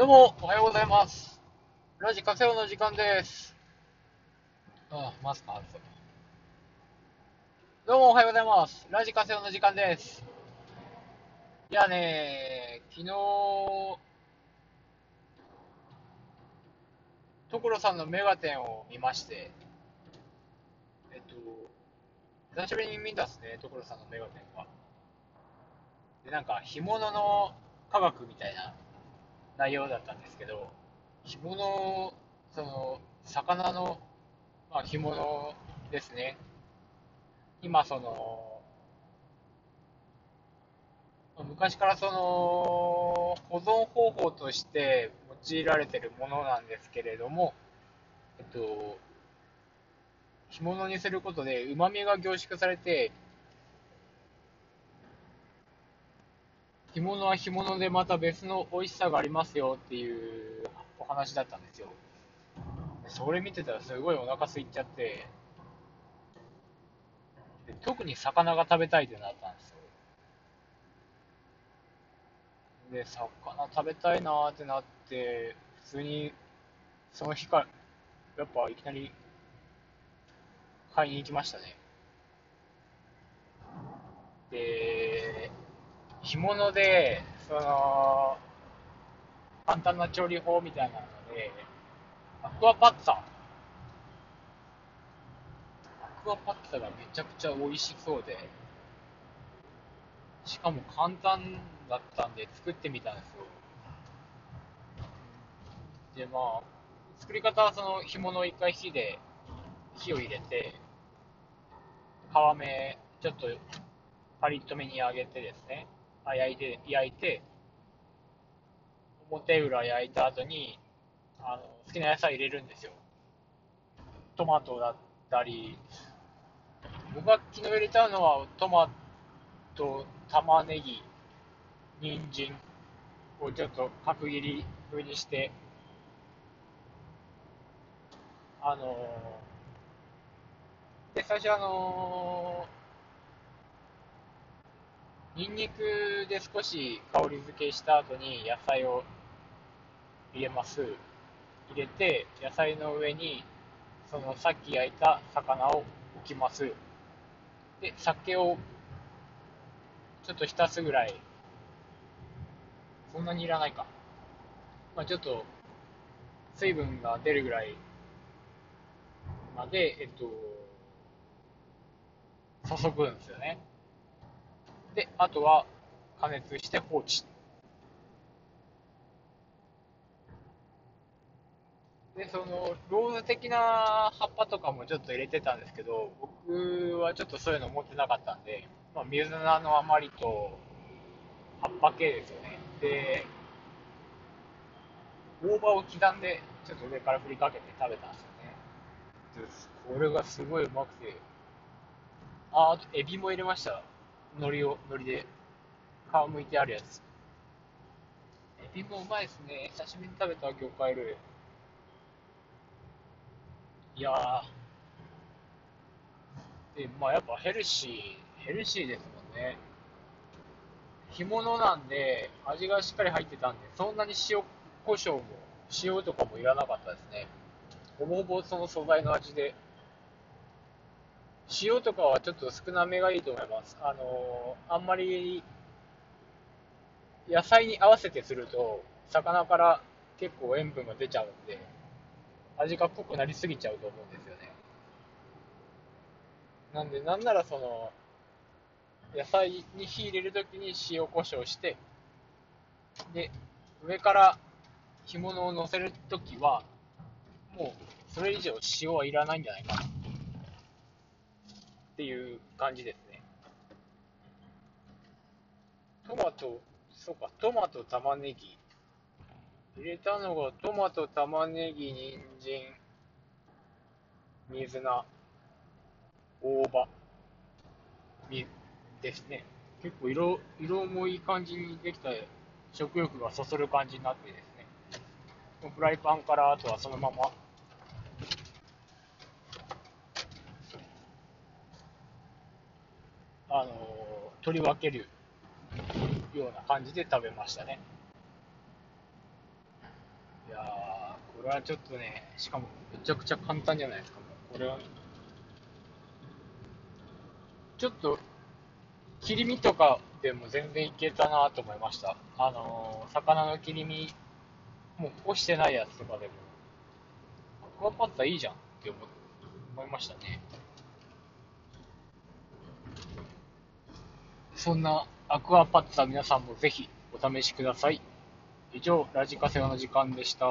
どうも、おはようございます。ラジカセオの時間です。あ、マスク外そう。どうも、おはようございます。ラジカセオの時間です。いやね、昨日、所さんのメガテンを見まして、えっと、久しぶりに見たっすね、所さんのメガテンが。で、なんか、干物の科学みたいな内容だったんですけど、干物、その、魚の、まあ、干物ですね。今、その、昔からその、保存方法として用いられてるものなんですけれども、えっと、干物にすることで旨味が凝縮されて、干物は干物でまた別の美味しさがありますよっていうお話だったんですよ。それ見てたらすごいお腹空いちゃって、で特に魚が食べたいってなったんですよ。で、魚食べたいなーってなって、普通にその日から、やっぱいきなり買いに行きましたね。で、干物で、その、簡単な調理法みたいなので、アクアパッツァ。アクアパッツァがめちゃくちゃ美味しそうで、しかも簡単だったんで作ってみたんですよ。で、まあ、作り方はその干物を一回火で、火を入れて、皮目、ちょっとパリッとめに揚げてですね、あ焼いて、焼いて、表裏焼いた後に、あの、好きな野菜入れるんですよ。トマトだったり、僕が昨日入れたのはトマト、玉ねぎ、人参をちょっと角切り風にして、あのーで、最初あのーニンニクで少し香り付けした後に野菜を入れます。入れて、野菜の上に、そのさっき焼いた魚を置きます。で、酒をちょっと浸すぐらい、そんなにいらないか。まあちょっと、水分が出るぐらいまで、えっと、注ぐんですよね。で、あとは加熱して放置。で、その、ローズ的な葉っぱとかもちょっと入れてたんですけど、僕はちょっとそういうの持ってなかったんで、まあ、水菜の余りと葉っぱ系ですよね。で、大葉を刻んで、ちょっと上から振りかけて食べたんですよね。でこれがすごいうまくて、あ、あとエビも入れました。海苔を、海苔で皮むいてあるやつ。エビもうまいですね。久しぶりに食べた魚介類。いや。で、まあやっぱヘルシー、ヘルシーですもんね。干物なんで、味がしっかり入ってたんで、そんなに塩、胡椒も、塩とかもいらなかったですね。ほぼほぼその素材の味で。塩とかはちょっと少なめがいいと思います。あのーあんまり、野菜に合わせてすると、魚から結構塩分が出ちゃうんで、味が濃くなりすぎちゃうと思うんですよね。なんで、なんならその、野菜に火入れるときに塩コショウして、で、上から干物を乗せるときは、もうそれ以上塩はいらないんじゃないかな。っていう感じですね。トマト、そうか、トマト、玉ねぎ。入れたのがトマト、玉ねぎ、人参、水菜、大葉、みですね。結構色、色もいい感じにできた食欲がそそる感じになってですね。フライパンからあとはそのままあの取り分けるような感じで食べましたね。いや、これはちょっとね、しかもめちゃくちゃ簡単じゃないですか、もうこれは。ちょっと、切り身とかでも全然いけたなと思いました。あのー、魚の切り身、もう干してないやつとかでも、アクアパッツァいいじゃんって思思いましたね。そんなアクアパッツァ皆さんもぜひお試しください。以上、ラジカセの時間でした。